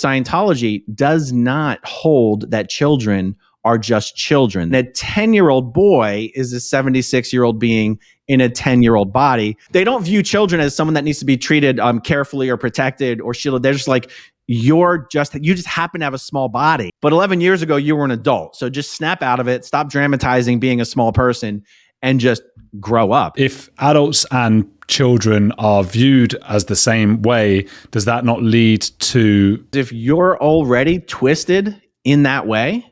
Scientology does not hold that children are just children. That 10 year old boy is a 76 year old being in a 10 year old body. They don't view children as someone that needs to be treated um, carefully or protected or shielded. They're just like, you're just, you just happen to have a small body. But 11 years ago, you were an adult. So just snap out of it, stop dramatizing being a small person and just grow up. If adults and children are viewed as the same way, does that not lead to. If you're already twisted in that way,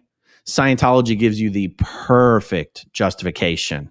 Scientology gives you the perfect justification.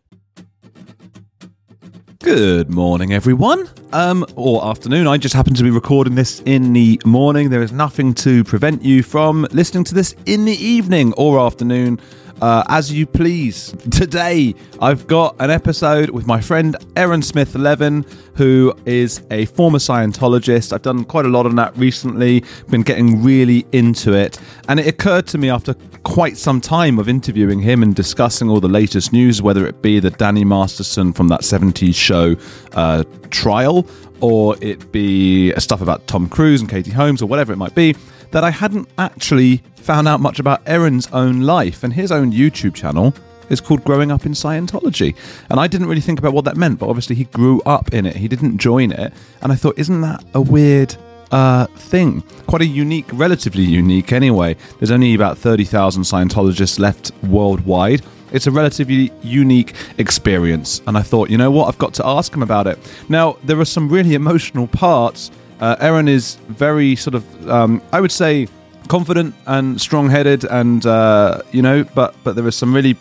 Good morning, everyone. Um, or afternoon. I just happen to be recording this in the morning. There is nothing to prevent you from listening to this in the evening or afternoon uh, as you please. Today, I've got an episode with my friend Aaron Smith Levin, who is a former Scientologist. I've done quite a lot on that recently, been getting really into it. And it occurred to me after quite some time of interviewing him and discussing all the latest news, whether it be the Danny Masterson from that 70s show uh, trial, or it be stuff about Tom Cruise and Katie Holmes, or whatever it might be, that I hadn't actually found out much about Aaron's own life and his own YouTube channel is called Growing Up in Scientology. And I didn't really think about what that meant, but obviously he grew up in it. He didn't join it. And I thought, isn't that a weird uh, thing? Quite a unique, relatively unique anyway. There's only about 30,000 Scientologists left worldwide. It's a relatively unique experience. And I thought, you know what? I've got to ask him about it. Now, there are some really emotional parts. Uh, is very sort of, um, I would say, confident and strong-headed, and uh, you know, but but there are some really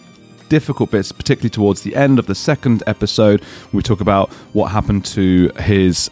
difficult bits, particularly towards the end of the second episode. We talk about what happened to his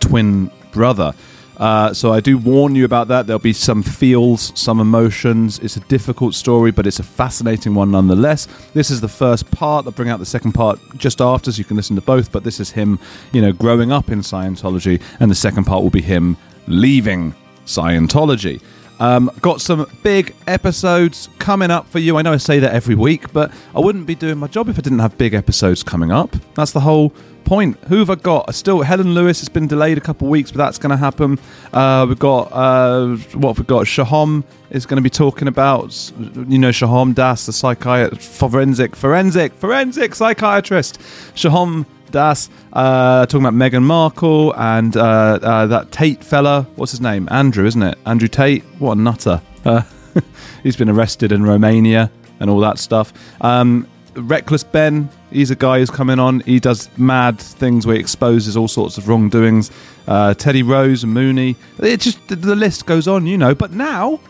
twin brother. Uh, so I do warn you about that. There'll be some feels, some emotions. It's a difficult story, but it's a fascinating one nonetheless. This is the first part. I'll bring out the second part just after, so you can listen to both. But this is him, you know, growing up in Scientology, and the second part will be him leaving Scientology. Um, got some big episodes coming up for you. I know I say that every week, but I wouldn't be doing my job if I didn't have big episodes coming up. That's the whole point. Who have I got? Still, Helen Lewis has been delayed a couple of weeks, but that's going to happen. Uh, we've got uh, what we've got. Sohom is going to be talking about, you know, Sohom Das, the psychiatrist, forensic, forensic, forensic psychiatrist. Sohom Das, uh, talking about Meghan Markle and uh, uh, that Tate fella. What's his name? Andrew, isn't it? Andrew Tate. What a nutter. Uh, he's been arrested in Romania and all that stuff. Um, Reckless Ben, he's a guy who's coming on. He does mad things where he exposes all sorts of wrongdoings. Uh, Teddy Rose and Mooney. It just the list goes on, you know. But now,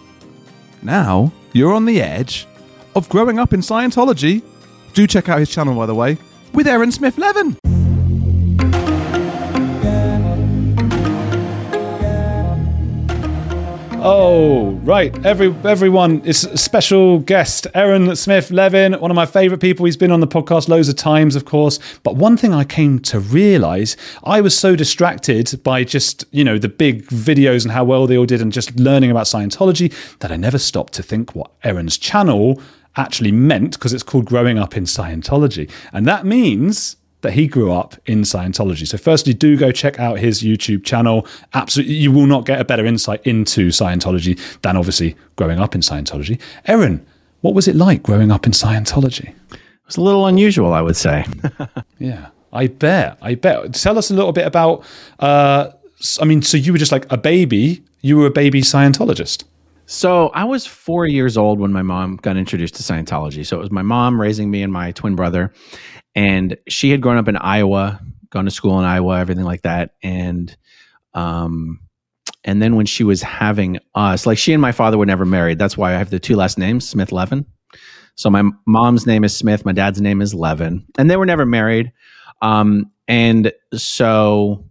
now you're on the edge of growing up in Scientology. Do check out his channel, by the way, with Aaron Smith Levin. Oh, right. Every everyone is a special guest, Aaron Smith Levin, one of my favorite people. He's been on the podcast loads of times, of course. But one thing I came to realize, I was so distracted by just, you know, the big videos and how well they all did and just learning about Scientology that I never stopped to think what Aaron's channel actually meant because it's called Growing Up in Scientology. And that means that he grew up in Scientology. So, firstly, do go check out his YouTube channel. Absolutely, you will not get a better insight into Scientology than obviously growing up in Scientology. Aaron, what was it like growing up in Scientology? It was a little unusual, I would say. yeah, I bet. I bet. Tell us a little bit about. Uh, I mean, so you were just like a baby. You were a baby Scientologist. So I was four years old when my mom got introduced to Scientology. So it was my mom raising me and my twin brother, and she had grown up in Iowa, gone to school in Iowa, everything like that, and um, and then when she was having us, like she and my father were never married. That's why I have the two last names, Smith Levin. So my mom's name is Smith, my dad's name is Levin, and they were never married. Um, and so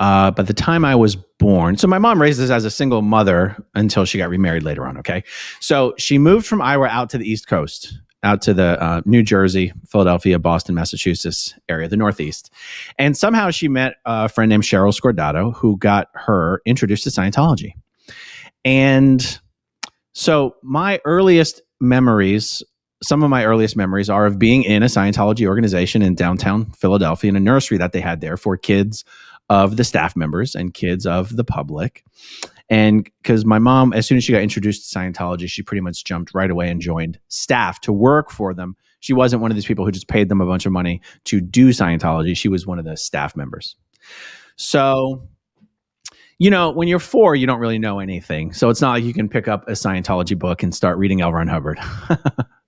uh, by the time I was born, so my mom raised us as a single mother until she got remarried later on. Okay, so she moved from Iowa out to the East Coast, out to the uh, New Jersey, Philadelphia, Boston, Massachusetts area, the Northeast. And somehow she met a friend named Cheryl Scordato who got her introduced to Scientology. And so my earliest memories, some of my earliest memories are of being in a Scientology organization in downtown Philadelphia in a nursery that they had there for kids of the staff members and kids of the public. And because my mom, as soon as she got introduced to Scientology, she pretty much jumped right away and joined staff to work for them. She wasn't one of these people who just paid them a bunch of money to do Scientology. She was one of the staff members. So, you know, when you're four, you don't really know anything. So it's not like you can pick up a Scientology book and start reading L. Ron Hubbard.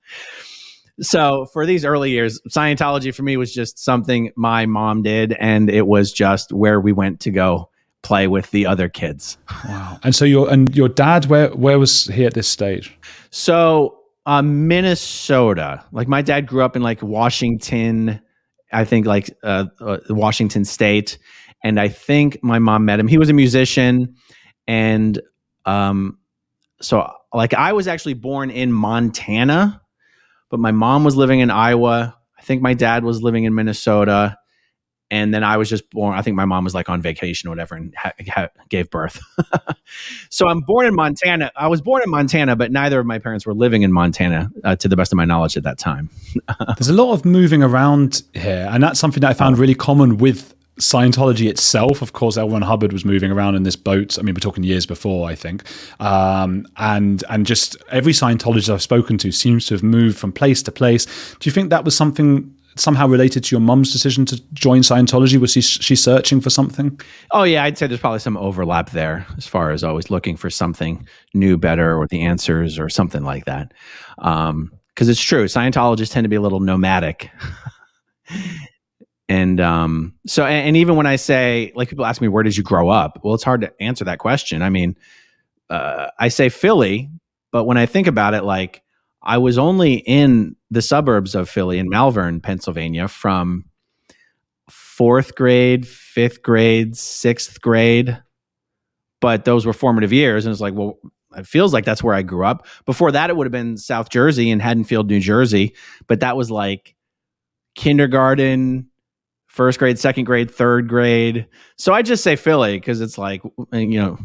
so for these early years, Scientology for me was just something my mom did, and it was just where we went to go play with the other kids. Wow. And so your and your dad, where where was he at this stage? So uh, Minnesota. Like my dad grew up in like Washington, I think like uh, uh, Washington State, and I think my mom met him. He was a musician, and um, so like I was actually born in Montana, but my mom was living in Iowa. I think my dad was living in Minnesota, and then I was just born. I think my mom was like on vacation or whatever and ha- ha- gave birth. so I'm born in Montana. I was born in Montana, but neither of my parents were living in Montana, uh, to the best of my knowledge at that time. There's a lot of moving around here, and that's something that I found really common with Scientology itself. Of course, L. Ron Hubbard was moving around in this boat. I mean, we're talking years before, I think, um, and and just every Scientologist I've spoken to seems to have moved from place to place. Do you think that was something? Somehow related to your mum's decision to join Scientology? Was she, she searching for something? Oh yeah, I'd say there's probably some overlap there as far as always looking for something new, better, or the answers or something like that. Because um, it's true, Scientologists tend to be a little nomadic. and um, so, and, and, even when I say, like, people ask me, where did you grow up? Well, it's hard to answer that question. I mean, uh, I say Philly, but when I think about it, like, I was only in the suburbs of Philly in Malvern, Pennsylvania from fourth grade, fifth grade, sixth grade. But those were formative years. And it's like, well, it feels like that's where I grew up. Before that, it would have been South Jersey and Haddonfield, New Jersey. But that was like kindergarten, first grade, second grade, third grade. So I just say Philly because it's like, you know,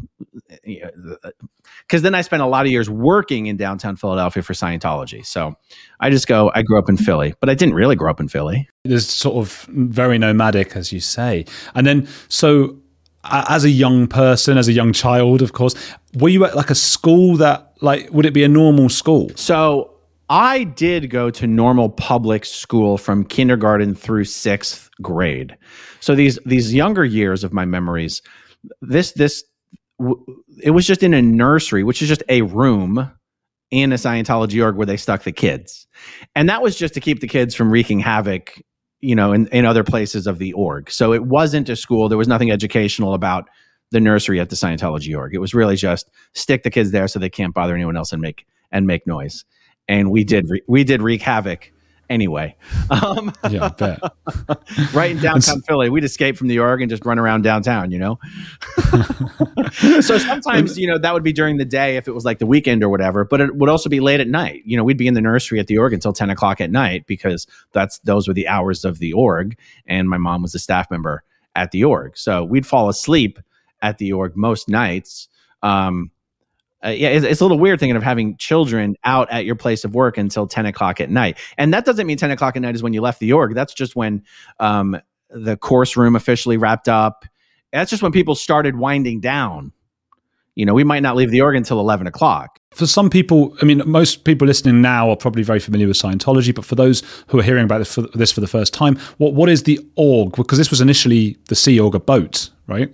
because then I spent a lot of years working in downtown Philadelphia for Scientology. So I just go, I grew up in Philly, but I didn't really grow up in Philly. It's sort of very nomadic, as you say. And then, so as a young person, as a young child, of course, were you at like a school that, like, would it be a normal school? So I did go to normal public school from kindergarten through sixth grade. So these these younger years of my memories, this this it was just in a nursery, which is just a room in a Scientology org where they stuck the kids, and that was just to keep the kids from wreaking havoc, you know, in, in other places of the org. So it wasn't a school. There was nothing educational about the nursery at the Scientology org. It was really just stick the kids there so they can't bother anyone else and make and make noise and we did re- we did wreak havoc anyway. Um, yeah, bet. right in downtown Philly, we'd escape from the org and just run around downtown, you know. so sometimes, you know, that would be during the day if it was like the weekend or whatever. But it would also be late at night. You know, we'd be in the nursery at the org until ten o'clock at night because that's those were the hours of the org, and my mom was a staff member at the org, so we'd fall asleep at the org most nights. Um, uh, yeah, it's, it's, a little weird thinking of having children out at your place of work until 10 o'clock at night. And that doesn't mean 10 o'clock at night is when you left the org. That's just when um, the course room officially wrapped up. That's just when people started winding down. You know, we might not leave the org until 11 o'clock. For some people, I mean, most people listening now are probably very familiar with Scientology, but for those who are hearing about this for, this for the first time, what, what is the org? Because this was initially the Sea Org, a boat, right?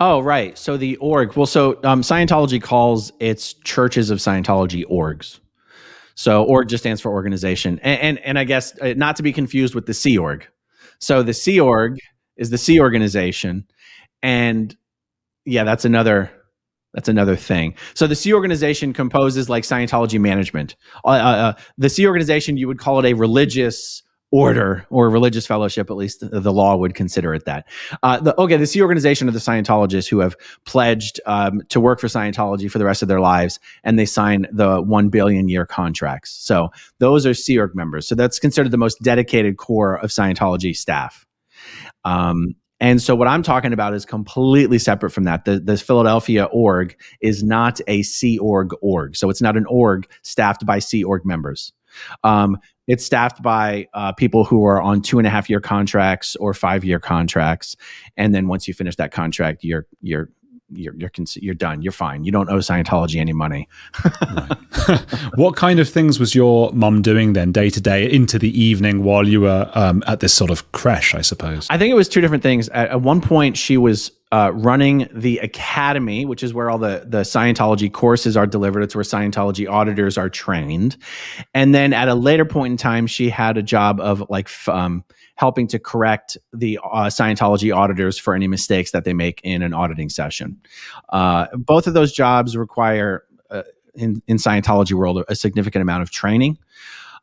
Oh, right. So the org. Well, so um, Scientology calls its churches of Scientology orgs. So org just stands for organization, and and, and I guess uh, not to be confused with the Sea Org. So the Sea Org is the Sea organization, and yeah, that's another that's another thing. So the Sea organization composes like Scientology management. Uh, uh, uh the Sea organization, you would call it a religious order or religious fellowship, at least the, the law would consider it that. Uh, the, okay, the Sea Organization of the Scientologists who have pledged um, to work for Scientology for the rest of their lives, and they sign the one billion year contracts. So those are Sea Org members. So that's considered the most dedicated core of Scientology staff. Um, and so what I'm talking about is completely separate from that. The, the Philadelphia org is not a Sea Org org. So it's not an org staffed by Sea Org members. Um, it's staffed by uh, people who are on two and a half year contracts or five year contracts, and then once you finish that contract, you're you're you're you're cons- you're done. You're fine. You don't owe Scientology any money. what kind of things was your mum doing then, day to day, into the evening, while you were um, at this sort of creche? I suppose. I think it was two different things. At, at one point, she was uh, running the academy, which is where all the the Scientology courses are delivered. It's where Scientology auditors are trained. And then at a later point in time, she had a job of like f- um, helping to correct the uh, Scientology auditors for any mistakes that they make in an auditing session. Uh, both of those jobs require, uh, in, in Scientology world, a significant amount of training.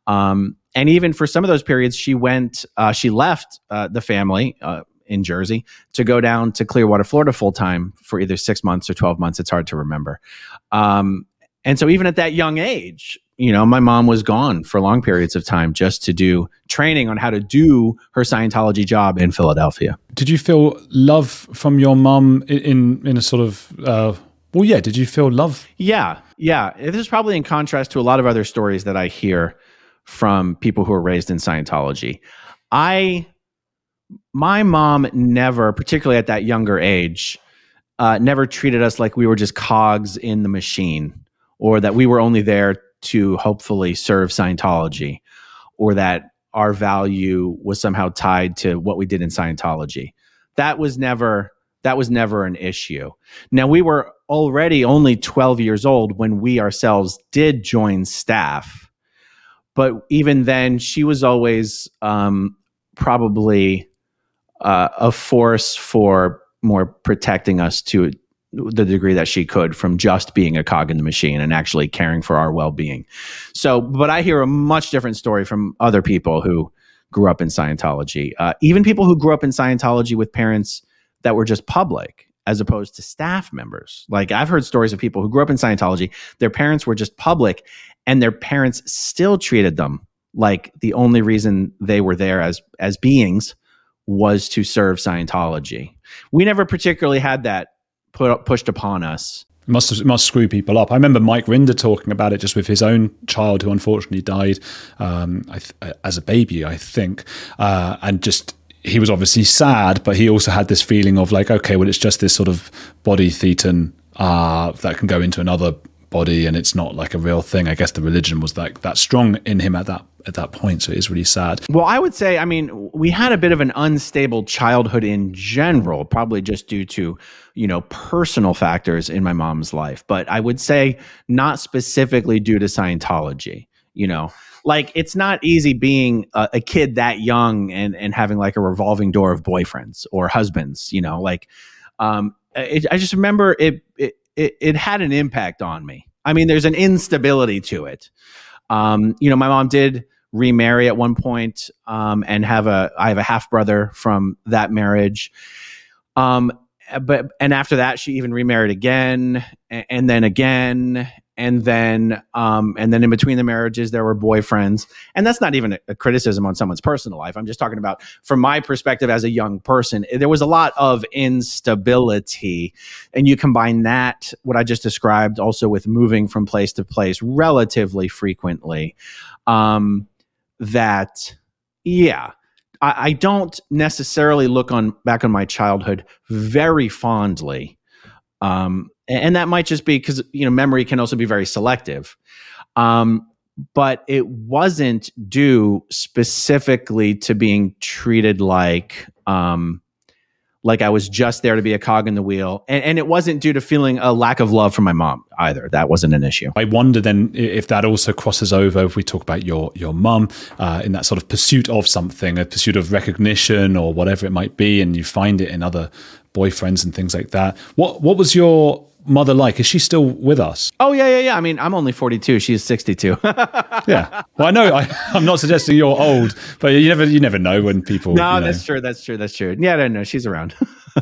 Um, and even for some of those periods, she went, uh, she left uh, the family uh, in Jersey to go down to Clearwater, Florida, full time for either six months or twelve months. It's hard to remember. Um, and so, even at that young age, you know, my mom was gone for long periods of time just to do training on how to do her Scientology job in Philadelphia. Did you feel love from your mom in, in, a sort of, uh, well, yeah, did you feel love? Yeah, yeah. This is probably in contrast to a lot of other stories that I hear from people who are raised in Scientology. I, my mom never, particularly at that younger age, uh, never treated us like we were just cogs in the machine or that we were only there to hopefully serve Scientology or that our value was somehow tied to what we did in Scientology. That was never that was never an issue. Now we were already only 12 years old when we ourselves did join staff. But even then she was always um, probably uh, a force for more protecting us to the degree that she could from just being a cog in the machine and actually caring for our well-being. So, but I hear a much different story from other people who grew up in Scientology. Uh, even people who grew up in Scientology with parents that were just public as opposed to staff members. Like I've heard stories of people who grew up in Scientology, their parents were just public and their parents still treated them like the only reason they were there as as beings was to serve Scientology. We never particularly had that put pushed upon us. It must it must screw people up. I remember Mike Rinder talking about it just with his own child who unfortunately died um, th- as a baby, I think, uh, and just he was obviously sad, but he also had this feeling of like, okay, well, it's just this sort of body thetan uh, that can go into another body, and it's not like a real thing. I guess the religion was like that strong in him at that at that point, so it is really sad. Well, I would say, I mean, we had a bit of an unstable childhood in general, probably just due to you know personal factors in my mom's life, but I would say not specifically due to Scientology. You know, like it's not easy being a, a, kid that young and and having like a revolving door of boyfriends or husbands you know? Like um it, i just remember it, it it it had an impact on me. I mean there's an instability to it. Um you know my mom did remarry at one point um and have a i have a half brother from that marriage. Um but and after that she even remarried again and, and then again and then um, and then in between the marriages there were boyfriends. And that's not even a, a, criticism on someone's personal life. I'm just talking about from my perspective as a young person there was a lot of instability. And you combine that what i just described also with moving from place to place relatively frequently um, that yeah I, I don't necessarily look on back on my childhood very fondly um, and that might just be because you know memory can also be very selective um, but it wasn't due specifically to being treated like um, like I was just there to be a cog in the wheel, and, and, it wasn't due to feeling a lack of love from my mom either. That wasn't an issue. I wonder then if that also crosses over if we talk about your your mum uh, in that sort of pursuit of something, a pursuit of recognition or whatever it might be, and you find it in other boyfriends and things like that. What what was your mother like? Is she still with us? Oh yeah, yeah, yeah. I mean, I'm only 42. She's 62. yeah. Well, I know. I, am not suggesting you're old, but you never you never know when people. No, you know. that's true. That's true. That's true. Yeah, no, no, she's around.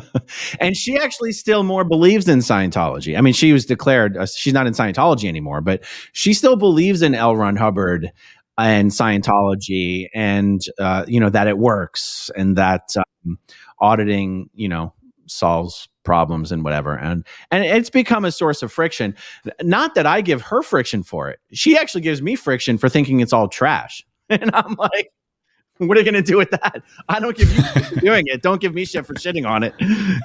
and she actually still more believes in Scientology. I mean, she was declared uh, she's not in Scientology anymore, but she still believes in L. Ron Hubbard and Scientology, and uh, you know that it works, and that um, auditing, you know, solves problems and whatever and and it's become a source of friction not that i give her friction for it she actually gives me friction for thinking it's all trash and i'm like what are you going to do with that? I don't give you for doing it. Don't give me shit for shitting on it.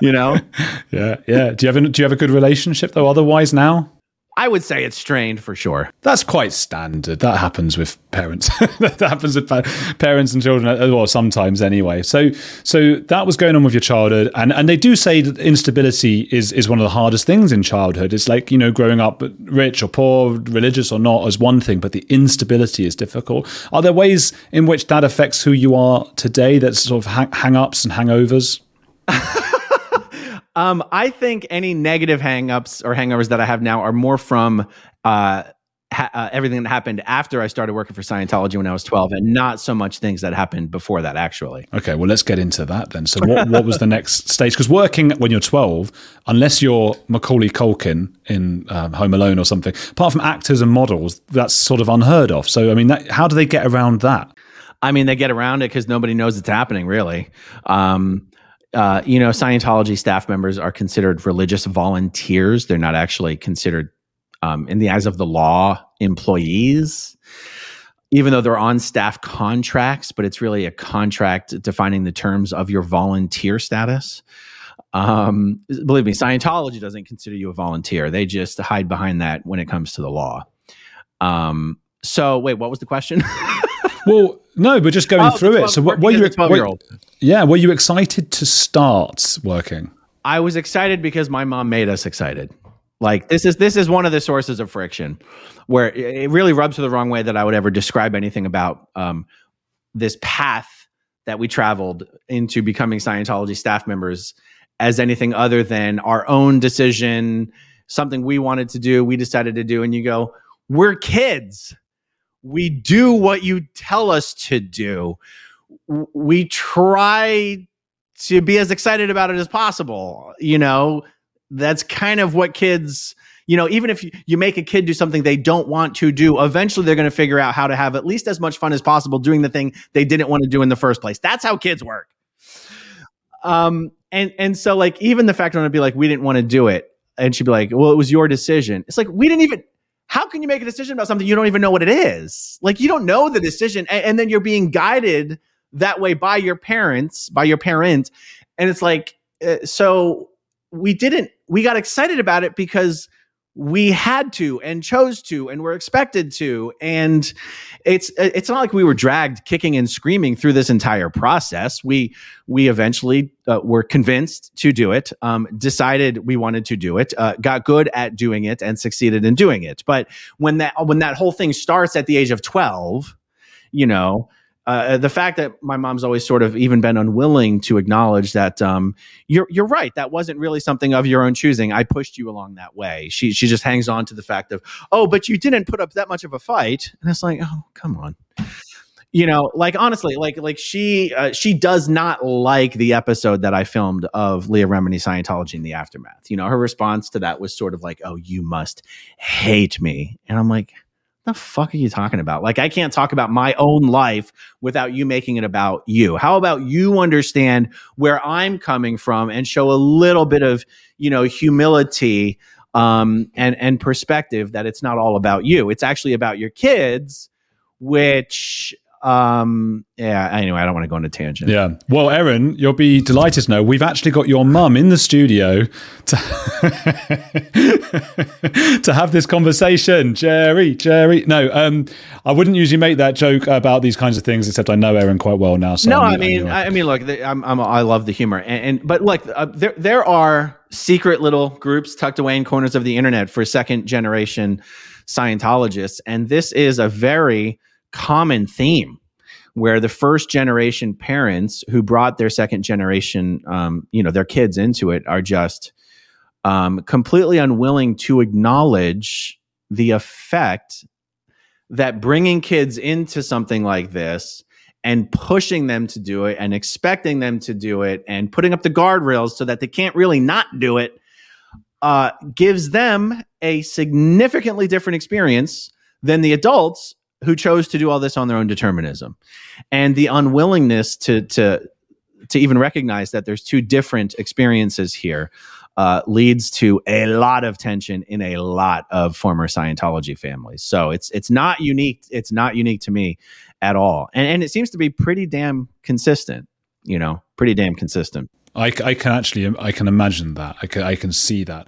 You know? Yeah, yeah. Do you have a, do you have a good relationship though? Otherwise, now I would say it's strained for sure. that's quite standard. That happens with parents. that happens with pa- parents and children. uh, Well, sometimes anyway. So, so that was going on with your childhood, and and they do say that instability is is one of the hardest things in childhood. It's like you know, growing up rich or poor, religious or not, is one thing, but the instability is difficult. Are there ways in which that affects who you are today? That's sort of hang, hang ups and hangovers. Um, I think any negative hangups or hangovers that I have now are more from uh, ha- uh, everything that happened after I started working for Scientology when I was 12, and not so much things that happened before that, actually. Okay, well, let's get into that then. So, what, what was the next stage? Because working when you're 12, unless you're Macaulay Culkin in um, Home Alone or something, apart from actors and models, that's sort of unheard of. So, I mean, that, how do they get around that? I mean, they get around it because nobody knows it's happening, really. Um, uh, you know, Scientology staff members are considered religious volunteers. They're not actually considered, um, in the eyes of the law, employees, even though they're on staff contracts, but it's really a contract defining the terms of your volunteer status. Um, believe me, Scientology doesn't consider you a volunteer. They just hide behind that when it comes to the law. Um, so, wait, what was the question? Well, no, but just going Oh, through 12 it. So, what, were you a 12-year-old. Yeah, were you excited to start working? I was excited because my mom made us excited. Like this is this is one of the sources of friction, where it really rubs the wrong way that I would ever describe anything about um, this path that we traveled into becoming Scientology staff members as anything other than our own decision, something we wanted to do, we decided to do, and you go, we're kids. We do what you tell us to do. We try to be as excited about it as possible. You know, that's kind of what kids, you know, even if you, you make a kid do something they don't want to do, eventually they're going to figure out how to have at least as much fun as possible doing the thing they didn't want to do in the first place. That's how kids work. Um, and and so like even the fact when I'd be like, we didn't want to do it, and she'd be like, well, it was your decision. It's like we didn't even. How can you make a decision about something you don't even know what it is? Like you don't know the decision, and, and then you're being guided that way by your parents, by your parents. and it's like uh, so we didn't. We got excited about it because we had to and chose to and were expected to and it's it's not like we were dragged kicking and screaming through this entire process we we eventually uh, were convinced to do it um, decided we wanted to do it uh, got good at doing it and succeeded in doing it but when that when that whole thing starts at the age of 12 you know uh, the fact that my mom's always sort of even been unwilling to acknowledge that um, you're you're right. That wasn't really something of your own choosing. I pushed you along that way. She she just hangs on to the fact of oh but you didn't put up that much of a fight. And it's like oh come on. You know like honestly like like she uh, she does not like the episode that I filmed of Leah Remini Scientology in the aftermath. You know her response to that was sort of like oh you must hate me. And I'm like the fuck are you talking about? Like, I can't talk about my own life without you making it about you. How about you understand where I'm coming from and show a little bit of, you know, humility um, and and perspective that it's not all about you. It's actually about your kids, which um yeah anyway i don't want to go on a tangent Yeah. Well, Aaron, you'll be delighted to know we've actually got your mum in the studio to to have this conversation. Jerry, Jerry. No, um, I wouldn't usually make that joke about these kinds of things, except I know Aaron quite well now. So no, I mean, I, I mean, look, I'm, I'm, I love the humor, and, and but look, uh, there there are secret little groups tucked away in corners of the internet for second generation Scientologists, and this is a very common theme where the first generation parents who brought their second generation, um, you know, their kids into it are just um, completely unwilling to acknowledge the effect that bringing kids into something like this and pushing them to do it and expecting them to do it and putting up the guardrails so that they can't really not do it uh, gives them a significantly different experience than the adults who chose to do all this on their own determinism and the unwillingness to to to even recognize that there's two different experiences here uh, leads to a lot of tension in a lot of former Scientology families. So it's it's not unique. It's not unique to me at all, and and it seems to be pretty damn consistent. You know, pretty damn consistent. I, I can actually I can imagine that. I can I can see that.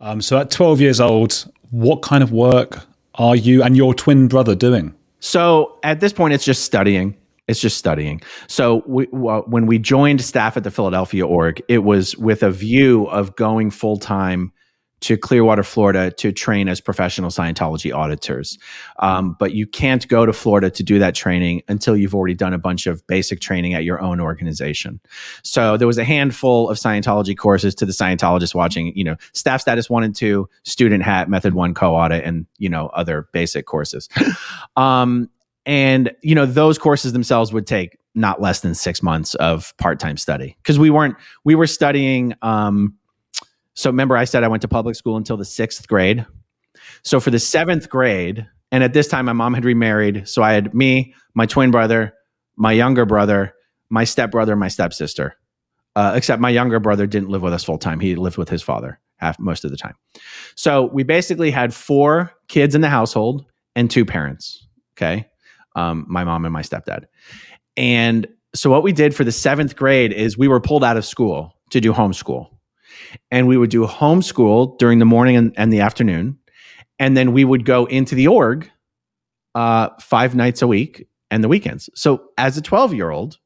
Um, so at 12 years old, what kind of work are you and your twin brother doing? So at this point, it's just studying. It's just studying. So we, when we joined staff at the Philadelphia org, it was with a view of going full time to Clearwater, Florida to train as professional Scientology auditors. Um, but you can't go to Florida to do that training until you've already done a bunch of basic training at your own organization. So there was a handful of Scientology courses to the Scientologists watching, you know, staff status one and two, student hat, method one co audit, and, you know, other basic courses. um, and, you know, those courses themselves would take not less than six months of part time study because we weren't, we were studying, um, so remember, I said I went to public school until the sixth grade. So for the seventh grade, and at this time, my mom had remarried. So I had me, my twin brother, my younger brother, my stepbrother, my stepsister. Uh, except my younger brother didn't live with us full time. He lived with his father half most of the time. So we basically had four kids in the household and two parents. Okay, um, my mom and my stepdad. And so what we did for the seventh grade is we were pulled out of school to do homeschool and we would do homeschool during the morning and, and, the afternoon. And then we would go into the org uh, five nights a week and the weekends. So as a 12 year old,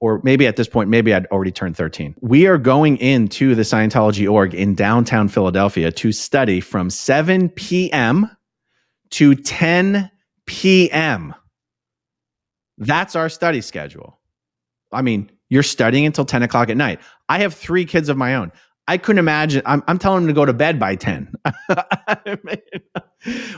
or maybe at this point, maybe I'd already turned 13. We are going into the Scientology org in downtown Philadelphia to study from 7 p.m. to 10 p.m. That's our study schedule. I mean, you're studying until 10 o'clock at night. I have three kids of my own. I couldn't imagine. I'm, I'm telling them to go to bed by 10.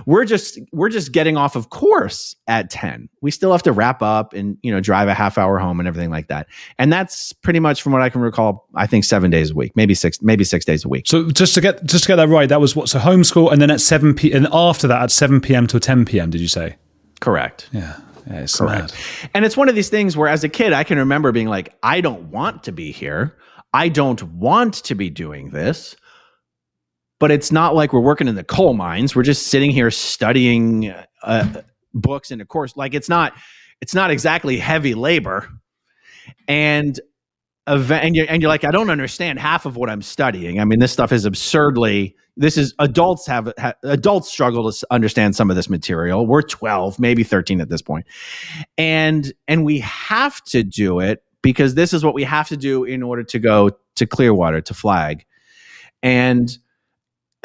we're just we're just getting off of course at 10. We still have to wrap up and you know drive a half hour home and everything like that. And that's pretty much from what I can recall, I think 7 days a week, maybe 6 maybe 6 days a week. So just to get just to get that right, that was what so homeschool and then at 7 p and after that at 7 p.m. to 10 p.m. did you say? Correct. Yeah. Yeah, it's Correct. Mad. And it's one of these things where as a kid I can remember being like I don't want to be here. I don't want to be doing this, but it's not like we're working in the coal mines. We're just sitting here studying uh, books in a course. Like it's not, it's not exactly heavy labor. And and you're, and you're like, I don't understand half of what I'm studying. I mean, this stuff is absurdly. This is adults have, have adults struggle to understand some of this material. We're 12, maybe 13 at this point, and and we have to do it because this is what we have to do in order to go to Clearwater to flag. And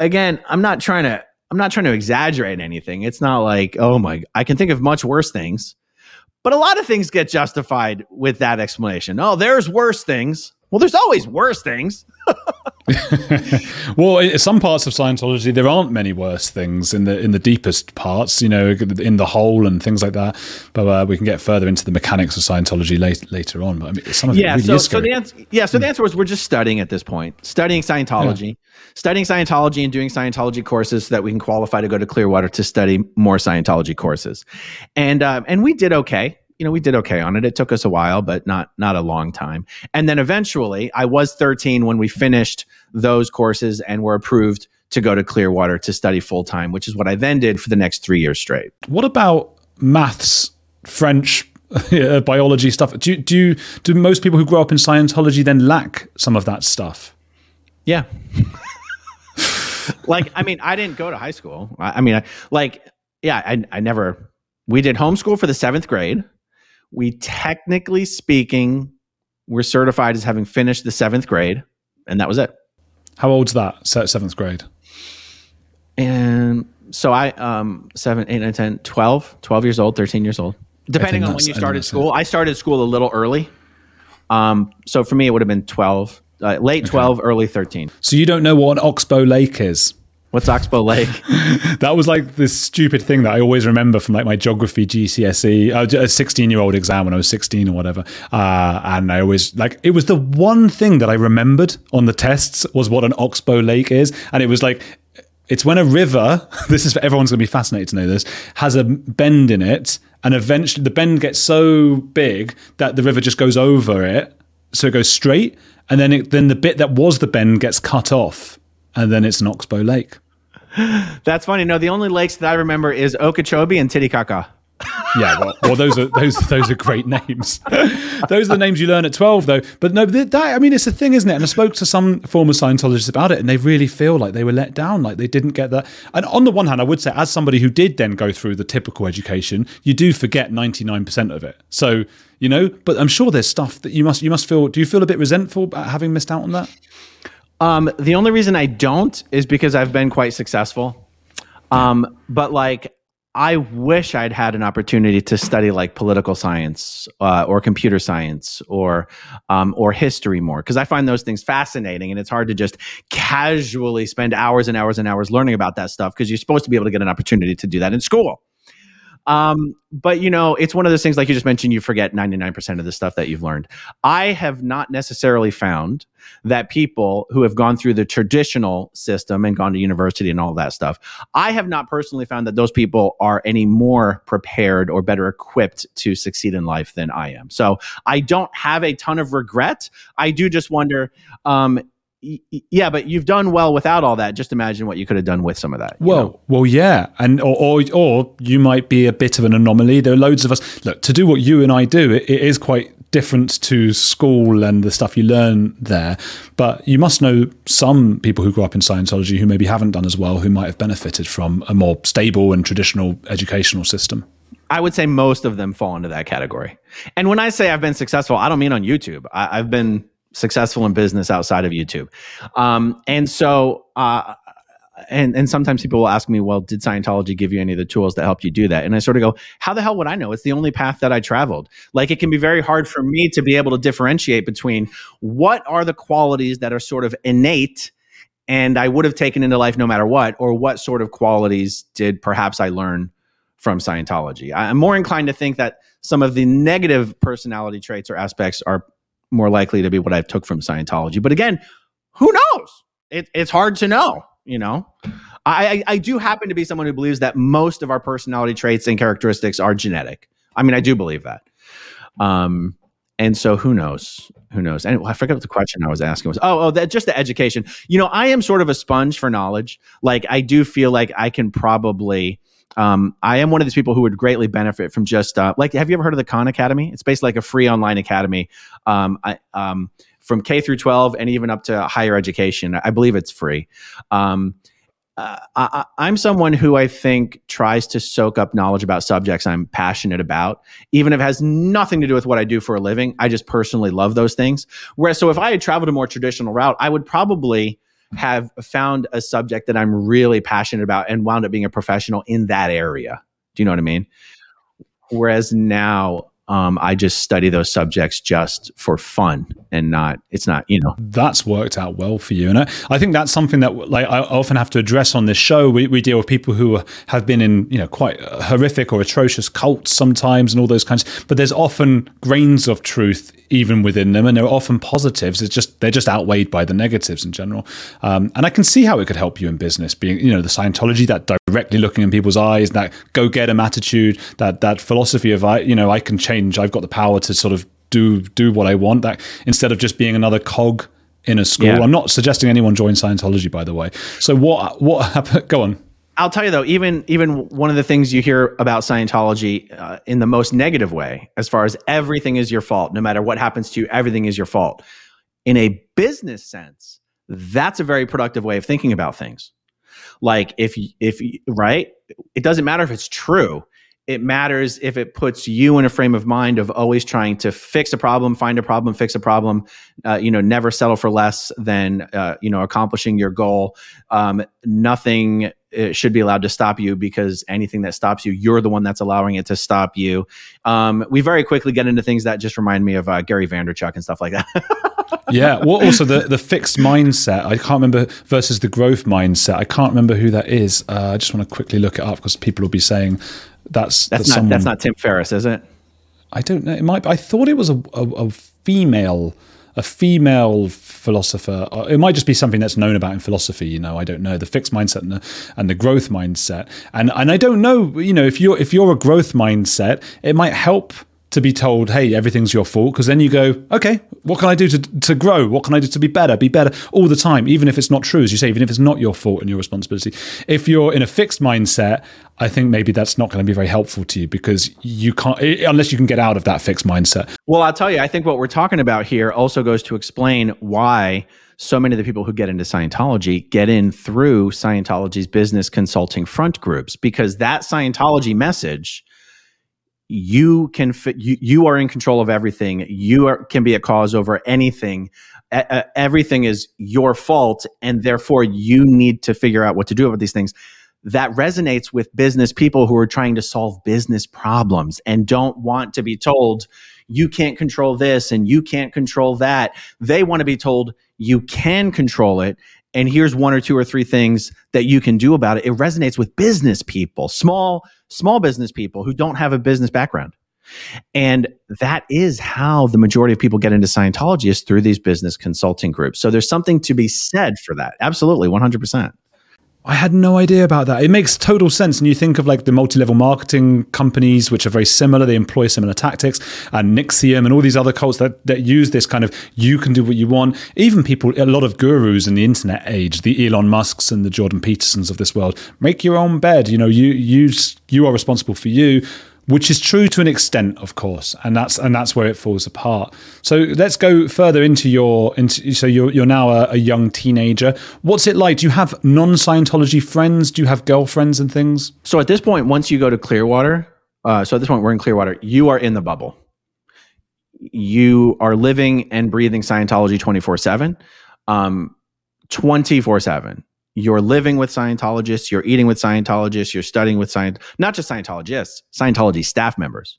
again, I'm not trying to I'm not trying to exaggerate anything. It's not like, oh my, I can think of much worse things. But a lot of things get justified with that explanation. Oh, there's worse things. Well, there's always worse things. well, in some parts of Scientology, there aren't many worse things in the in the deepest parts, you know, in the hole and things like that. But uh, we can get further into the mechanics of Scientology later later on. But I mean, some of yeah, it really so, so the answer, yeah, so the answer was we're just studying at this point, studying Scientology, yeah. studying Scientology, and doing Scientology courses so that we can qualify to go to Clearwater to study more Scientology courses, and uh, and we did okay you know we did okay on it it took us a while but not not a long time and then eventually i was 13 when we finished those courses and were approved to go to clearwater to study full time which is what i then did for the next three years straight what about maths French uh, biology stuff. Do you, do you, do most people who grow up in Scientology then lack some of that stuff? Yeah. like, I mean, I didn't go to high school. I, I mean, I, like, yeah, I, I never. We did homeschool for the seventh grade. We technically speaking, were certified as having finished the seventh grade, and that was it. How old's that? Seventh grade. And so I, um, seven, eight, nine, 10, 12, 12 years old, 13 years old, depending on when you started that's school. I started school a little early. Um, so for me, it would have been 12, uh, late 12, early 13. So you don't know what an oxbow lake is? What's Oxbow Lake? That was like this stupid thing that I always remember from like my geography GCSE, a 16 year old exam when I was 16 or whatever. Uh, and I always like it was the one thing that I remembered on the tests was what an oxbow lake is. And it was like, it's when a river, this is for everyone's going to be fascinated to know this, has a bend in it. And eventually the bend gets so big that the river just goes over it. So it goes straight. And then, it, then the bit that was the bend gets cut off. And then it's an oxbow lake. That's funny. No, the only lakes that I remember is Okeechobee and Titicaca. Yeah, well, well, those are those those are great names. those are the names you learn at twelve, though. But no, that I mean, it's a thing, isn't it? And I spoke to some former Scientologists about it, and they really feel like they were let down, like they didn't get that. And on the one hand, I would say, as somebody who did then go through the typical education, you do forget ninety nine percent of it. So you know, but I'm sure there's stuff that you must you must feel. Do you feel a bit resentful about having missed out on that? Um, the only reason I don't is because I've been quite successful. Um, but like, I wish I'd had an opportunity to study like political science uh, or computer science or um, or history more because I find those things fascinating and it's hard to just casually spend hours and hours and hours learning about that stuff because you're supposed to be able to get an opportunity to do that in school. Um, but you know, it's one of those things like you just mentioned, you forget 99% of the stuff that you've learned. I have not necessarily found that people who have gone through the traditional system and gone to university and all that stuff, I have not personally found that those people are any more prepared or better equipped to succeed in life than I am. So I don't have a ton of regret. I do just wonder, um, yeah, but you've done well without all that. Just imagine what you could have done with some of that. you Well, know? well, yeah, and or, or or you might be a bit of an anomaly. There are loads of us. Look, to do what you and I do, it, it is quite different to school and the stuff you learn there. But you must know some people who grew up in Scientology who maybe haven't done as well, who might have benefited from a more stable and traditional educational system. I would say most of them fall into that category. And when I say I've been successful, I don't mean on YouTube. I, I've been successful in business outside of YouTube. Um, and so, uh, and and sometimes people will ask me, well, did Scientology give you any of the tools that helped you do that? And I sort of go, how the hell would I know? It's the only path that I traveled. Like it can be very hard for me to be able to differentiate between what are the qualities that are sort of innate and I would have taken into life no matter what, or what sort of qualities did perhaps I learn from Scientology. I'm more inclined to think that some of the negative personality traits or aspects are more likely to be what I took from Scientology. But again, who knows? It, it's hard to know, you know? I, I, do happen to be someone who believes that most of our personality traits and characteristics are genetic. I mean, I do believe that. Um, and so who knows? Who knows? And I forgot what the question I was asking was. Oh, oh, that just the education. You know, I am sort of a sponge for knowledge. Like I do feel like I can probably. Um, I am one of these people who would greatly benefit from just uh, like. Have you ever heard of the Khan Academy? It's basically like a free online academy. Um, I, um, from K through 12 and even up to higher education. I believe it's free. Um, uh, I, I'm someone who I think tries to soak up knowledge about subjects I'm passionate about, even if it has nothing to do with what I do for a living. I just personally love those things. Whereas, so if I had traveled a more traditional route, I would probably have found a subject that I'm really passionate about and wound up being a professional in that area. Do you know what I mean? Whereas now, um, I just study those subjects just for fun and not, it's not, you know, that's worked out well for you. And I, I think that's something that like I often have to address on this show. We, we deal with people who have been in, you know, quite horrific or atrocious cults sometimes and all those kinds, but there's often grains of truth even within them and there are often positives. It's just, they're just outweighed by the negatives in general. Um, and I can see how it could help you in business being, you know, the Scientology, that directly looking in people's eyes, that go get 'em attitude, that, that philosophy of, I, you know, I can change. I've got the power to sort of do do what I want. That instead of just being another cog in a school. Yeah. I'm not suggesting anyone join Scientology, by the way. So what what happened? Go on. I'll tell you though, even even one of the things you hear about Scientology uh, in the most negative way, as far as everything is your fault, no matter what happens to you, everything is your fault. In a business sense, that's a very productive way of thinking about things. Like if if right, it doesn't matter if it's true. It matters if it puts you in a frame of mind of always trying to fix a problem, find a problem, fix a problem. Uh, you know, never settle for less than uh, you know accomplishing your goal. Um, nothing it should be allowed to stop you because anything that stops you, you're the one that's allowing it to stop you. Um, we very quickly get into things that just remind me of uh, Gary Vaynerchuk and stuff like that. yeah. Well, also the the fixed mindset. I can't remember versus the growth mindset. I can't remember who that is. Uh, I just want to quickly look it up because people will be saying that's that's, not someone, that's not Tim Ferriss, is it? I don't know. It might. Be, I thought it was a, a, a female a female philosopher. It might just be something that's known about in philosophy. You know, I don't know the fixed mindset and the, and the growth mindset. And and I don't know. You know, if you're if you're a growth mindset, it might help to be told, hey, everything's your fault, because then you go, okay, what can I do to, to grow? What can I do to be better? Be better all the time, even if it's not true, as you say, even if it's not your fault and your responsibility. If you're in a fixed mindset, I think maybe that's not going to be very helpful to you because you can't, unless you can get out of that fixed mindset. Well, I'll tell you, I think what we're talking about here also goes to explain why so many of the people who get into Scientology get in through Scientology's business consulting front groups because that Scientology message you can fit, you, you are in control of everything. You are, can be a cause over anything. Everything is your fault and therefore you need to figure out what to do about these things. That resonates with business people who are trying to solve business problems and don't want to be told you can't control this and you can't control that. They want to be told you can control it and here's one or two or three things that you can do about it. It resonates with business people, small, small business people who don't have a business background. And that is how the majority of people get into Scientology is through these business consulting groups. So there's something to be said for that. Absolutely, 100%. I had no idea about that. It makes total sense. And you think of like the multi level marketing companies, which are very similar, they employ similar tactics, and NXIVM and all these other cults that, that use this kind of you can do what you want. Even people, a lot of gurus in the internet age, the Elon Musks and the Jordan Petersons of this world, make your own bed. You know, you use, you are responsible for you which is true to an extent, of course, and that's and that's where it falls apart. So let's go further into your into so you're you're now a, a young teenager. What's it like? Do you have non Scientology friends? Do you have girlfriends and things? So at this point, once you go to Clearwater, uh, so at this point we're in Clearwater, you are in the bubble. You are living and breathing Scientology twenty four seven, um, twenty four seven you're living with Scientologists, you're eating with Scientologists, you're studying with Scient, not just Scientologists, Scientology staff members.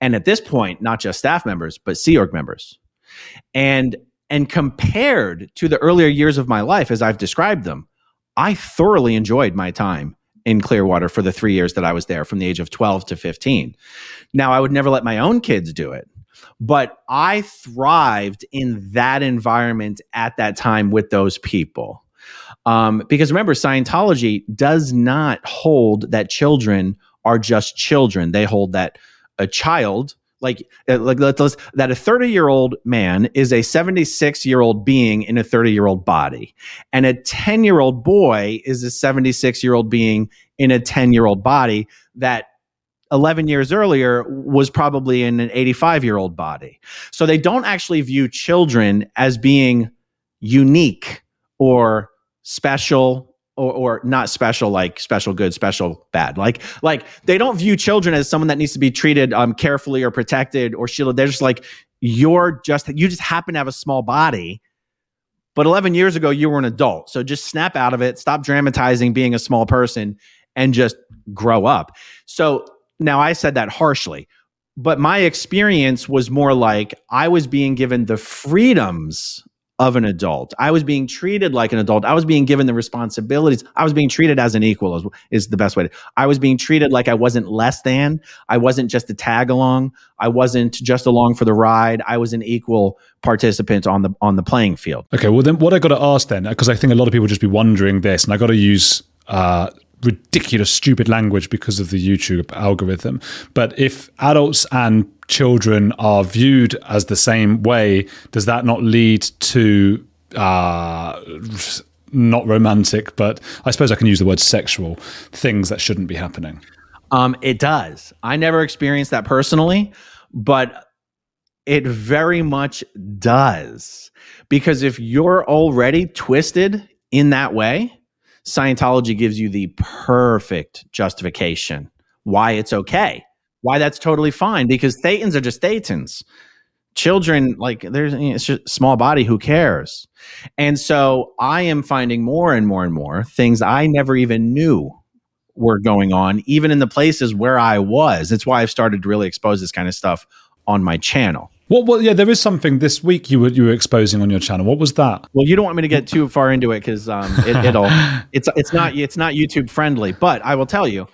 And at this point, not just staff members, but Sea Org members. And and compared to the earlier years of my life as I've described them, I thoroughly enjoyed my time in Clearwater for the 3 years that I was there from the age of 12 to 15. Now, I would never let my own kids do it, but I thrived in that environment at that time with those people um, because remember, Scientology does not hold that children are just children. They hold that a child, like, uh, like let's, let's, that a 30 year old man is a 76 year old being in a 30 year old body, and a 10 year old boy is a 76 year old being in a 10 year old body that 11 years earlier was probably in an 85 year old body. So they don't actually view children as being unique or special or, or not special like special good special bad. Like like they don't view children as someone that needs to be treated um carefully or protected or shielded. They're just like you're just you just happen to have a small body. But 11 years ago you were an adult. So just snap out of it. Stop dramatizing being a small person and just grow up. So now i said that harshly but my experience was more like i was being given the freedoms of an adult. I was being treated like an adult. I was being given the responsibilities. I was being treated as an equal is, is the best way to. I was being treated like I wasn't less than. I wasn't just a tag along. I wasn't just along for the ride. I was an equal participant on the on the playing field. Okay, well then what I got to ask then because I think a lot of people just be wondering this and I got to use uh, ridiculous, stupid language because of the YouTube algorithm. But if adults and children are viewed as the same way, does that not lead to uh, not romantic, but I suppose I can use the word sexual things that shouldn't be happening. Um, it does. I never experienced that personally, but it very much does. Because if you're already twisted in that way, Scientology gives you the perfect justification why it's okay, why that's totally fine. Because Thetans are just Thetans. Children, like there's it's just small body, who cares? And so I am finding more and more and more things I never even knew were going on, even in the places where I was. That's why I've started to really expose this kind of stuff on my channel. Well, well, yeah, there is something this week you were you were exposing on your channel. What was that? Well, you don't want me to get too far into it because um, it, will it's it's not it's not YouTube friendly. But I will tell you,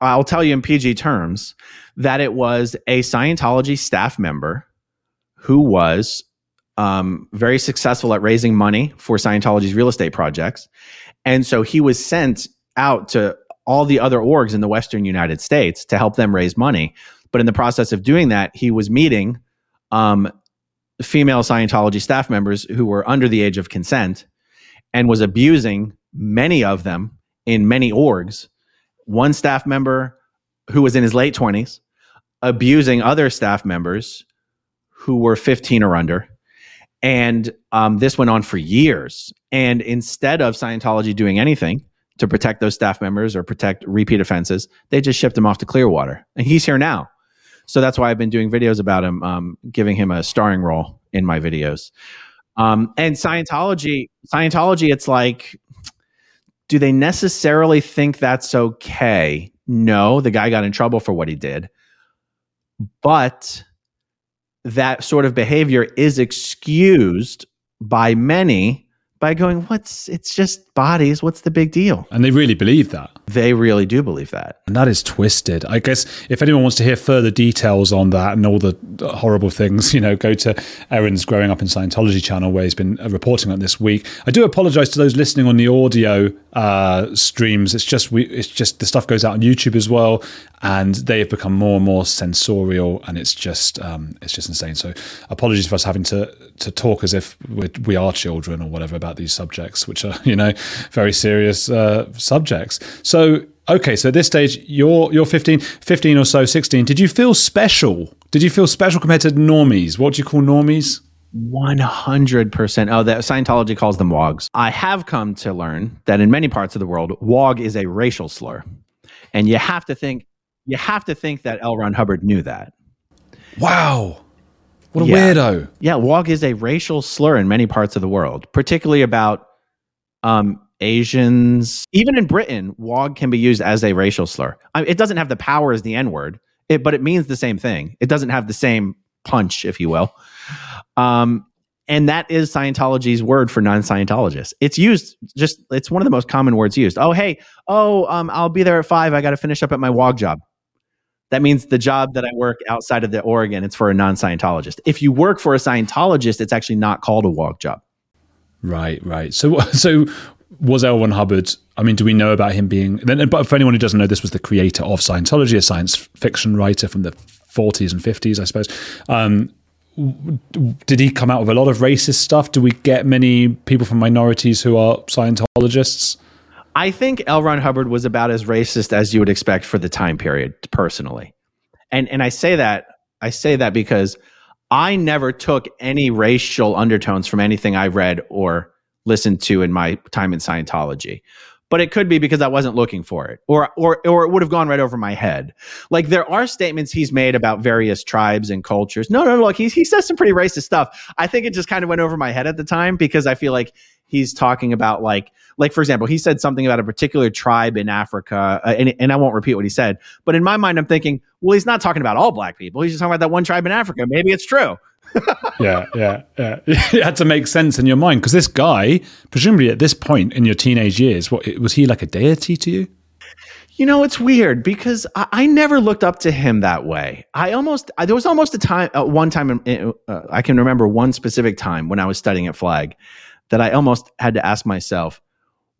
I'll tell you in PG terms that it was a Scientology staff member who was um, very successful at raising money for Scientology's real estate projects, and so he was sent out to all the other orgs in the Western United States to help them raise money. But in the process of doing that, he was meeting um, female Scientology staff members who were under the age of consent and was abusing many of them in many orgs. One staff member who was in his late 20s abusing other staff members who were 15 or under. And um, this went on for years. And instead of Scientology doing anything to protect those staff members or protect repeat offenses, they just shipped him off to Clearwater. And he's here now. So that's why I've been doing videos about him, um, giving him a starring role in my videos. Um, and Scientology, Scientology, it's like, do they necessarily think that's okay? No, the guy got in trouble for what he did, but that sort of behavior is excused by many by going, what's it's just bodies. What's the big deal? And they really believe that. They really do believe that. And that is twisted. I guess if anyone wants to hear further details on that and all the horrible things, you know, go to Aaron's Growing Up in Scientology channel where he's been uh, reporting on this week. I do apologize to those listening on the audio uh, streams. It's just we it's just the stuff goes out on YouTube as well and they have become more and more censorial and it's just um, it's just insane. So apologies for us having to to talk as if we're, we are children or whatever about these subjects, which are, you know, very serious uh, subjects. So, okay, so at this stage, you're you're 15, 15 or so, 16. Did you feel special? Did you feel special compared to normies? What do you call normies? 100%. Oh, that Scientology calls them wogs. I have come to learn that in many parts of the world, wog is a racial slur. And you have to think you have to think that L. Ron Hubbard knew that. Wow. What a yeah. weirdo. Yeah, wog is a racial slur in many parts of the world, particularly about um, Asians. Even in Britain, wog can be used as a racial slur. I mean, it doesn't have the power as the N word, but it means the same thing. It doesn't have the same punch, if you will. Um, and that is Scientology's word for non-Scientologists. It's used just it's one of the most common words used. Oh, hey, oh, um, I'll be there at five. I got to finish up at my wog job. That means the job that I work outside of the Oregon, it's for a non-Scientologist. If you work for a Scientologist, it's actually not called a wog job. Right, right. So, so was. Ron Hubbard? I mean, do we know about him being? Then, but for anyone who doesn't know, this was the creator of Scientology, a science fiction writer from the 40s and 50s, I suppose. Um, did he come out with a lot of racist stuff? Do we get many people from minorities who are Scientologists? I think L. Ron Hubbard was about as racist as you would expect for the time period, personally. And and I say that I say that because I never took any racial undertones from anything I read or listened to in my time in Scientology. But it could be because I wasn't looking for it, or or or it would have gone right over my head. Like there are statements he's made about various tribes and cultures. No, no, no look, he he says some pretty racist stuff. I think it just kind of went over my head at the time because I feel like he's talking about like like for example he said something about a particular tribe in africa uh, and, and i won't repeat what he said but in my mind i'm thinking well he's not talking about all black people he's just talking about that one tribe in africa maybe it's true yeah yeah yeah it had to make sense in your mind because this guy presumably at this point in your teenage years what was he like a deity to you you know, it's weird because I, I, never looked up to him that way. I almost, I, there was almost a time, uh, one time, uh, I can remember one specific time when I was studying at Flag that I almost had to ask myself,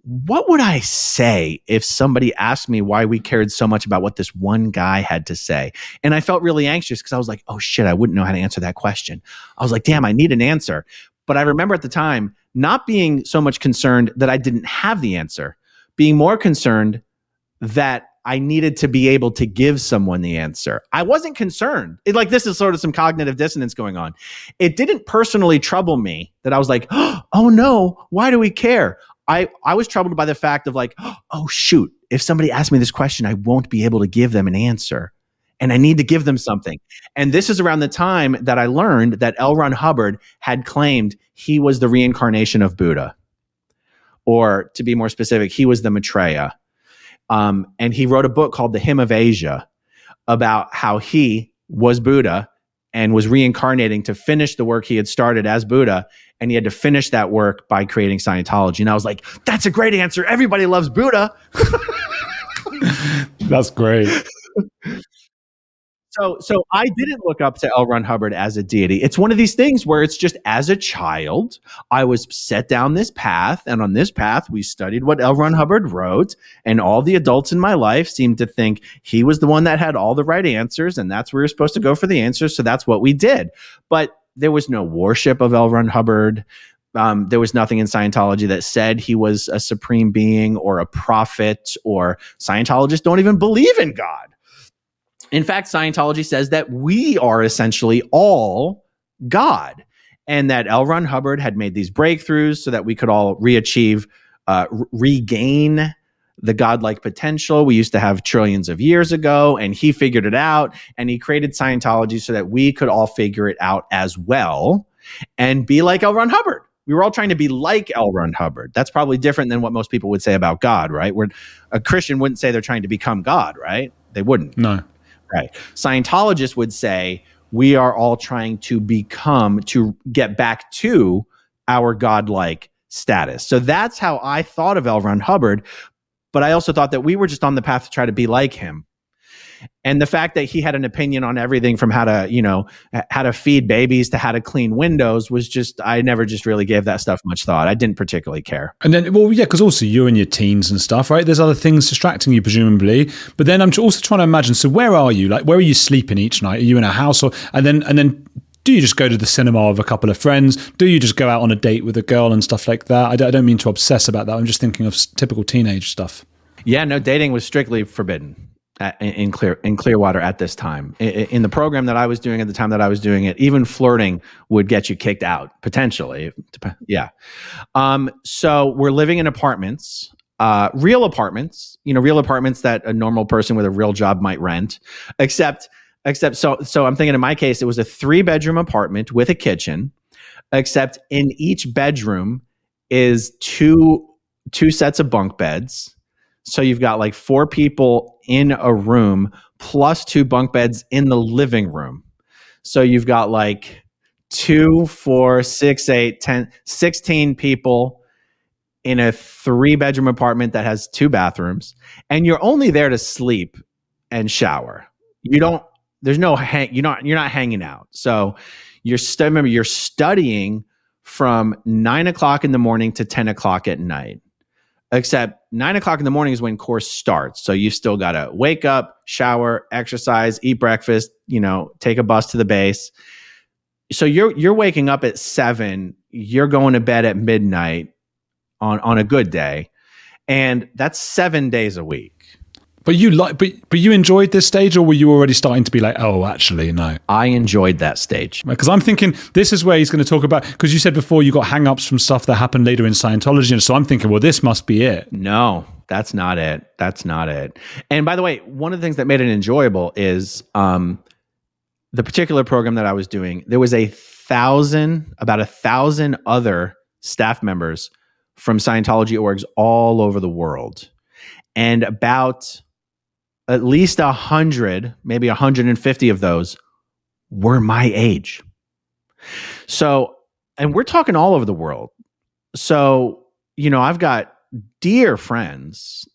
what would I say if somebody asked me why we cared so much about what this one guy had to say? And I felt really anxious because I was like, oh shit, I wouldn't know how to answer that question. I was like, damn, I need an answer. But I remember at the time not being so much concerned that I didn't have the answer, being more concerned that I needed to be able to give someone the answer. I wasn't concerned. It, like this is sort of some cognitive dissonance going on. It didn't personally trouble me that I was like, "Oh no, why do we care?" I I was troubled by the fact of like, "Oh shoot, if somebody asks me this question, I won't be able to give them an answer." And I need to give them something. And this is around the time that I learned that L. Ron Hubbard had claimed he was the reincarnation of Buddha. Or to be more specific, he was the Maitreya um, and he wrote a book called The Hymn of Asia about how he was Buddha and was reincarnating to finish the work he had started as Buddha. And he had to finish that work by creating Scientology. And I was like, that's a great answer. Everybody loves Buddha. that's great. So, so I didn't look up to L. Ron Hubbard as a deity. It's one of these things where it's just as a child, I was set down this path, and on this path, we studied what L. Ron Hubbard wrote, and all the adults in my life seemed to think he was the one that had all the right answers, and that's where you're supposed to go for the answers. So that's what we did. But there was no worship of L. Ron Hubbard. Um, there was nothing in Scientology that said he was a supreme being or a prophet, or Scientologists don't even believe in God. In fact, Scientology says that we are essentially all God and that L. Ron Hubbard had made these breakthroughs so that we could all reachieve, uh, regain the godlike potential we used to have trillions of years ago. And he figured it out and he created Scientology so that we could all figure it out as well and be like L. Ron Hubbard. We were all trying to be like L. Ron Hubbard. That's probably different than what most people would say about God, right? Where a Christian wouldn't say they're trying to become God, right? They wouldn't. No. Right. Scientologists would say we are all trying to become, to get back to our godlike status. So that's how I thought of L. Ron Hubbard. But I also thought that we were just on the path to try to be like him and the fact that he had an opinion on everything from how to you know how to feed babies to how to clean windows was just i never just really gave that stuff much thought i didn't particularly care and then well yeah because also you're in your teens and stuff right there's other things distracting you presumably but then i'm also trying to imagine so where are you like where are you sleeping each night are you in a house or and then and then do you just go to the cinema with a couple of friends? Do you just go out on a date with a girl and stuff like that? I don't mean to obsess about that. I'm just thinking of typical teenage stuff. Yeah, no, dating was strictly forbidden at, in clear in Clearwater at this time. In, in, the program that I was doing at the time that I was doing it, even flirting would get you kicked out potentially. Yeah. Um, so we're living in apartments, uh, real apartments. You know, real apartments that a normal person with a real job might rent. Except, except so so I'm thinking in my case, it was a three bedroom apartment with a kitchen. Except in each bedroom is two two sets of bunk beds so you've got like four people in a room plus two bunk beds in the living room. So you've got like two, four, six, eight, 10, 16 people in a three bedroom apartment that has two bathrooms. And you're only there to sleep and shower. You don't, there's no hang, you're not, you're not hanging out. So you're, remember, you're studying from nine o'clock in the morning to 10 o'clock at night except nine o'clock in the morning is when course starts. So you've still got to wake up, shower, exercise, eat breakfast, you know, take a bus to the base. So you're you're waking up at seven. You're going to bed at midnight on on a good day, and that's seven days a week. But you like, but but you enjoyed this stage, or were you already starting to be like, oh, actually, no? I enjoyed that stage because I'm thinking this is where he's going to talk about because you said before you got hang-ups from stuff that happened later in Scientology, and so I'm thinking, well, this must be it. No, that's not it. That's not it. And by the way, one of the things that made it enjoyable is um, the particular program that I was doing. There was a thousand, about a thousand other staff members from Scientology orgs all over the world, and about at least a hundred, maybe 150 of those were my age. So, and we're talking all over the world. So, you know, I've got dear friends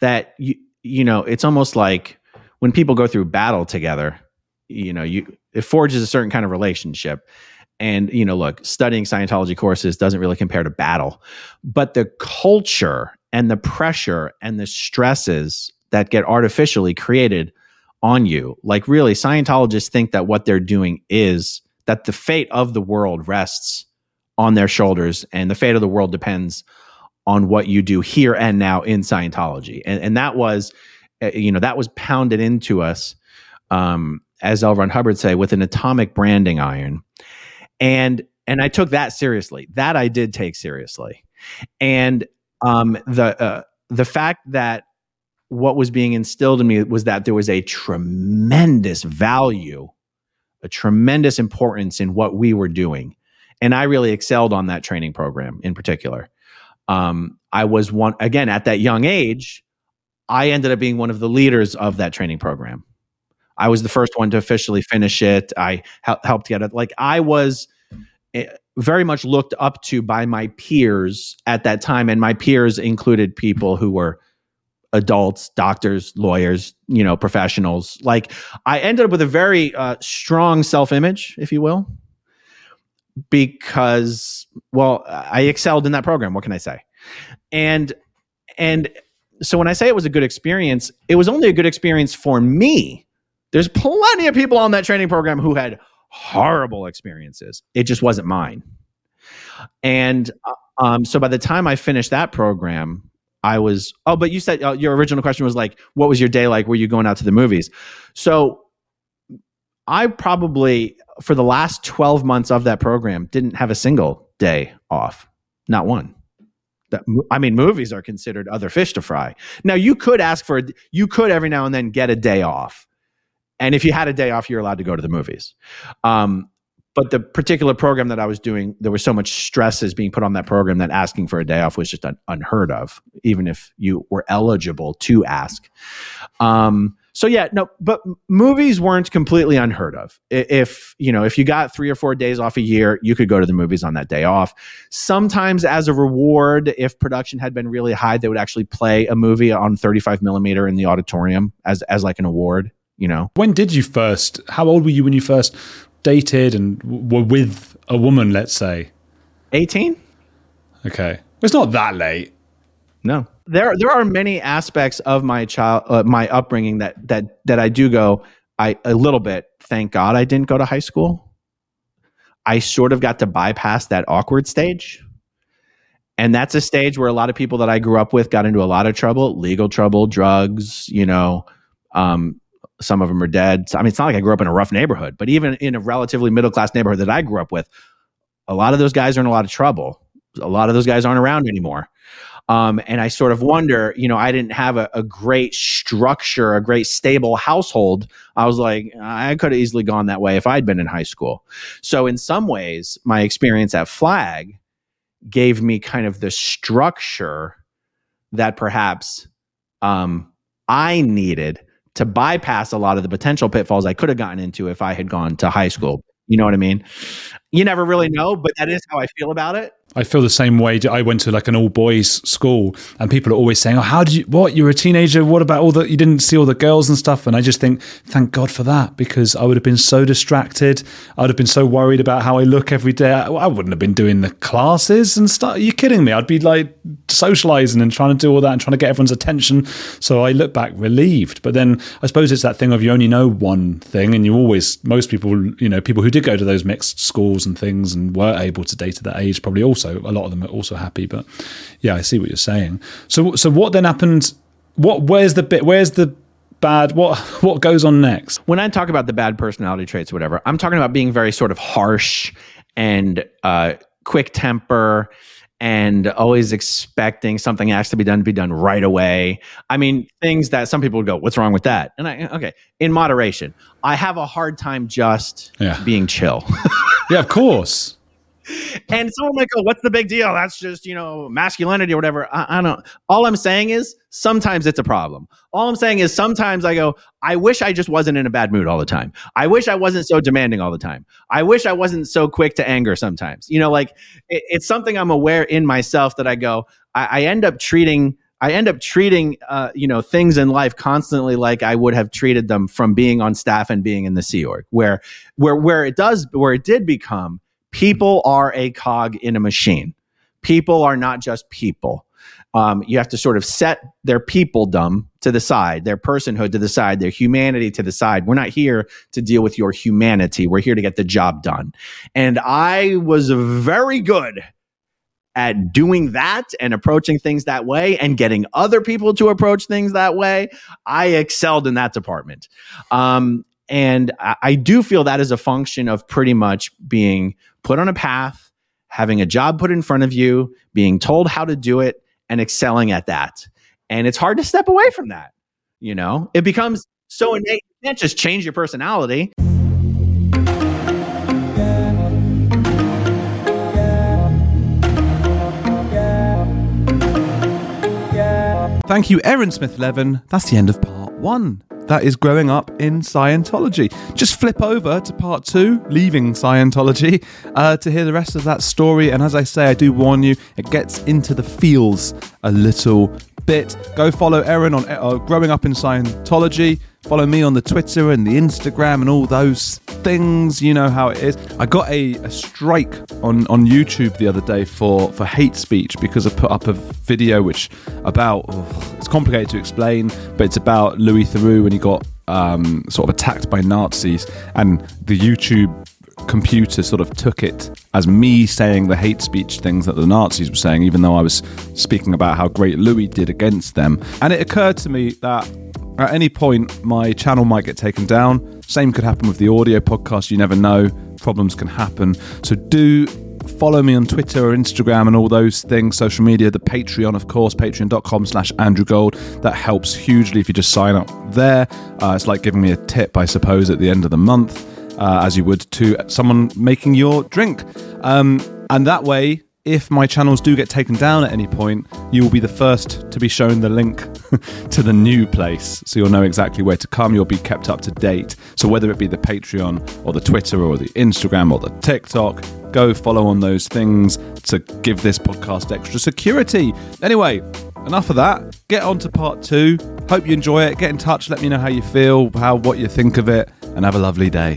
that you you know, it's almost like when people go through battle together, you know, you it forges a certain kind of relationship. And, you know, look, studying Scientology courses doesn't really compare to battle, but the culture and the pressure and the stresses that get artificially created on you. Like, really, Scientologists think that what they're doing is that the fate of the world rests on their shoulders, and the fate of the world depends on what you do here and now in Scientology. And, and that was, uh, you know, that was pounded into us, um, as L. Ron Hubbard say, with an atomic branding iron. And and I took that seriously. That I did take seriously. And um, the uh, the fact that what was being instilled in me was that there was a tremendous value, a tremendous importance in what we were doing. And I really excelled on that training program in particular. Um, I was one, again, at that young age, I ended up being one of the leaders of that training program. I was the first one to officially finish it. I hel- helped get it. Like I was eh, very much looked up to by my peers at that time. And my peers included people who were adults, doctors, lawyers, you know, professionals. Like I ended up with a very uh, strong self image, if you will, because, well, I excelled in that program. What can I say? And, and, so when I say it was a good experience, it was only a good experience for me. There's plenty of people on that training program who had horrible experiences. It just wasn't mine. And uh, um, so by the time I finished that program, I was, oh, but you said uh, your original question was like, what was your day like? Were you going out to the movies? So I probably, for the last 12 months of that program, didn't have a single day off, not one. That, I mean, movies are considered other fish to fry. Now, you could ask for, you could every now and then get a day off. And if you had a day off, you're allowed to go to the movies. Um, but the particular program that I was doing, there was so much stress as being put on that program that asking for a day off was just un- unheard of, even if you were eligible to ask. Um, so yeah, no, but movies weren't completely unheard of. If you know, if you got three or four days off a year, you could go to the movies on that day off. Sometimes, as a reward, if production had been really high, they would actually play a movie on 35 millimeter in the auditorium as as like an award. You know, when did you first? How old were you when you first dated and were with a woman, let's say? 18. Okay. It's not that late. No. There there are many aspects of my child uh, my upbringing that that that I do go I a little bit thank God I didn't go to high school. I sort of got to bypass that awkward stage. And that's a stage where a lot of people that I grew up with got into a lot of trouble, legal trouble, drugs, you know, um, some of them are dead. I mean, it's not like I grew up in a rough neighborhood, but even in a relatively middle class neighborhood that I grew up with, a lot of those guys are in a lot of trouble. A lot of those guys aren't around anymore. Um, and I sort of wonder, you know, I didn't have a, a, great structure, a great stable household. I was like, I could have easily gone that way if I'd been in high school. So, in some ways, my experience at Flag gave me kind of the structure that perhaps um, I needed to bypass a lot of the potential pitfalls I could have gotten into if I had gone to high school. You know what I mean? You never really know, but that is how I feel about it. I feel the same way. I went to like an all boys school, and people are always saying, "Oh, how did you? What? You were a teenager? What about all the? You didn't see all the girls and stuff?" And I just think, thank God for that, because I would have been so distracted. I would have been so worried about how I look every day. I wouldn't have been doing the classes and stuff. Are you kidding me? I'd be like socializing and trying to do all that and trying to get everyone's attention. So I look back relieved. But then I suppose it's that thing of you only know one thing, and you always most people, you know, people who did go to those mixed schools and things and were able to date at that age probably also also a lot of them are also happy. But yeah, I see what you're saying. So so what then happened? What where's the bit? Where's the bad what what goes on next when i talk about the bad personality traits whatever i'm talking about being very sort of harsh and uh, quick temper and always expecting something has to be done to be done right away. I mean, things that some people would go, "What's wrong with that?" And I, okay, in moderation. I have a hard time just yeah. being chill. yeah, of course and someone like, oh, "What's the big deal? That's just you know masculinity or whatever." I, I, don't. All I'm saying is sometimes it's a problem. All I'm saying is sometimes I go, "I wish I just wasn't in a bad mood all the time. I wish I wasn't so demanding all the time. I wish I wasn't so quick to anger sometimes." You know, like it, it's something I'm aware in myself that I go, I, I end up treating. I end up treating, uh, you know, things in life constantly like I would have treated them from being on staff and being in the Sea Org, where, where, where it does, where it did become people are a cog in a machine. People are not just people. Um, you have to sort of set their peopledom to the side, their personhood to the side, their humanity to the side. We're not here to deal with your humanity. We're here to get the job done. And I was very good at doing that and approaching things that way and getting other people to approach things that way. I excelled in that department. Um, and I, I do feel that is a function of pretty much being put on a path, having a job put in front of you, being told how to do it, and excelling at that. And it's hard to step away from that. You know, it becomes so innate. You can't just change your personality. Thank you, Aaron Smith Levin. That's the end of part one. That is growing up in Scientology. Just flip over to part two, leaving Scientology, uh, to hear the rest of that story. And as I say, I do warn you, it gets into the feels a little bit. Go follow Aaron on uh, Growing Up in Scientology. Follow me on the Twitter and the Instagram and all those things. You know how it is. I got a, a strike on, on YouTube the other day for, for hate speech because I put up a video which about oh, it's complicated to explain, but it's about Louis Theroux when he got um, sort of attacked by Nazis, and the YouTube computer sort of took it as me saying the hate speech things that the Nazis were saying, even though I was speaking about how great Louis did against them. And it occurred to me that at any point my channel might get taken down. Same could happen with the audio podcast. You never know. Problems can happen. So do follow me on Twitter or Instagram and all those things, social media, the Patreon, of course, patreon.com slash Andrew Gold. That helps hugely if you just sign up there. Uh, it's like giving me a tip, I suppose, at the end of the month, uh, as you would to someone making your drink. Um, and that way, if my channels do get taken down at any point, you will be the first to be shown the link to the new place. So you'll know exactly where to come. You'll be kept up to date. So whether it be the Patreon or the Twitter or the Instagram or the TikTok, go follow on those things to give this podcast extra security. Anyway, enough of that. Get on to part two. Hope you enjoy it. Get in touch. Let me know how you feel, how what you think of it, and have a lovely day.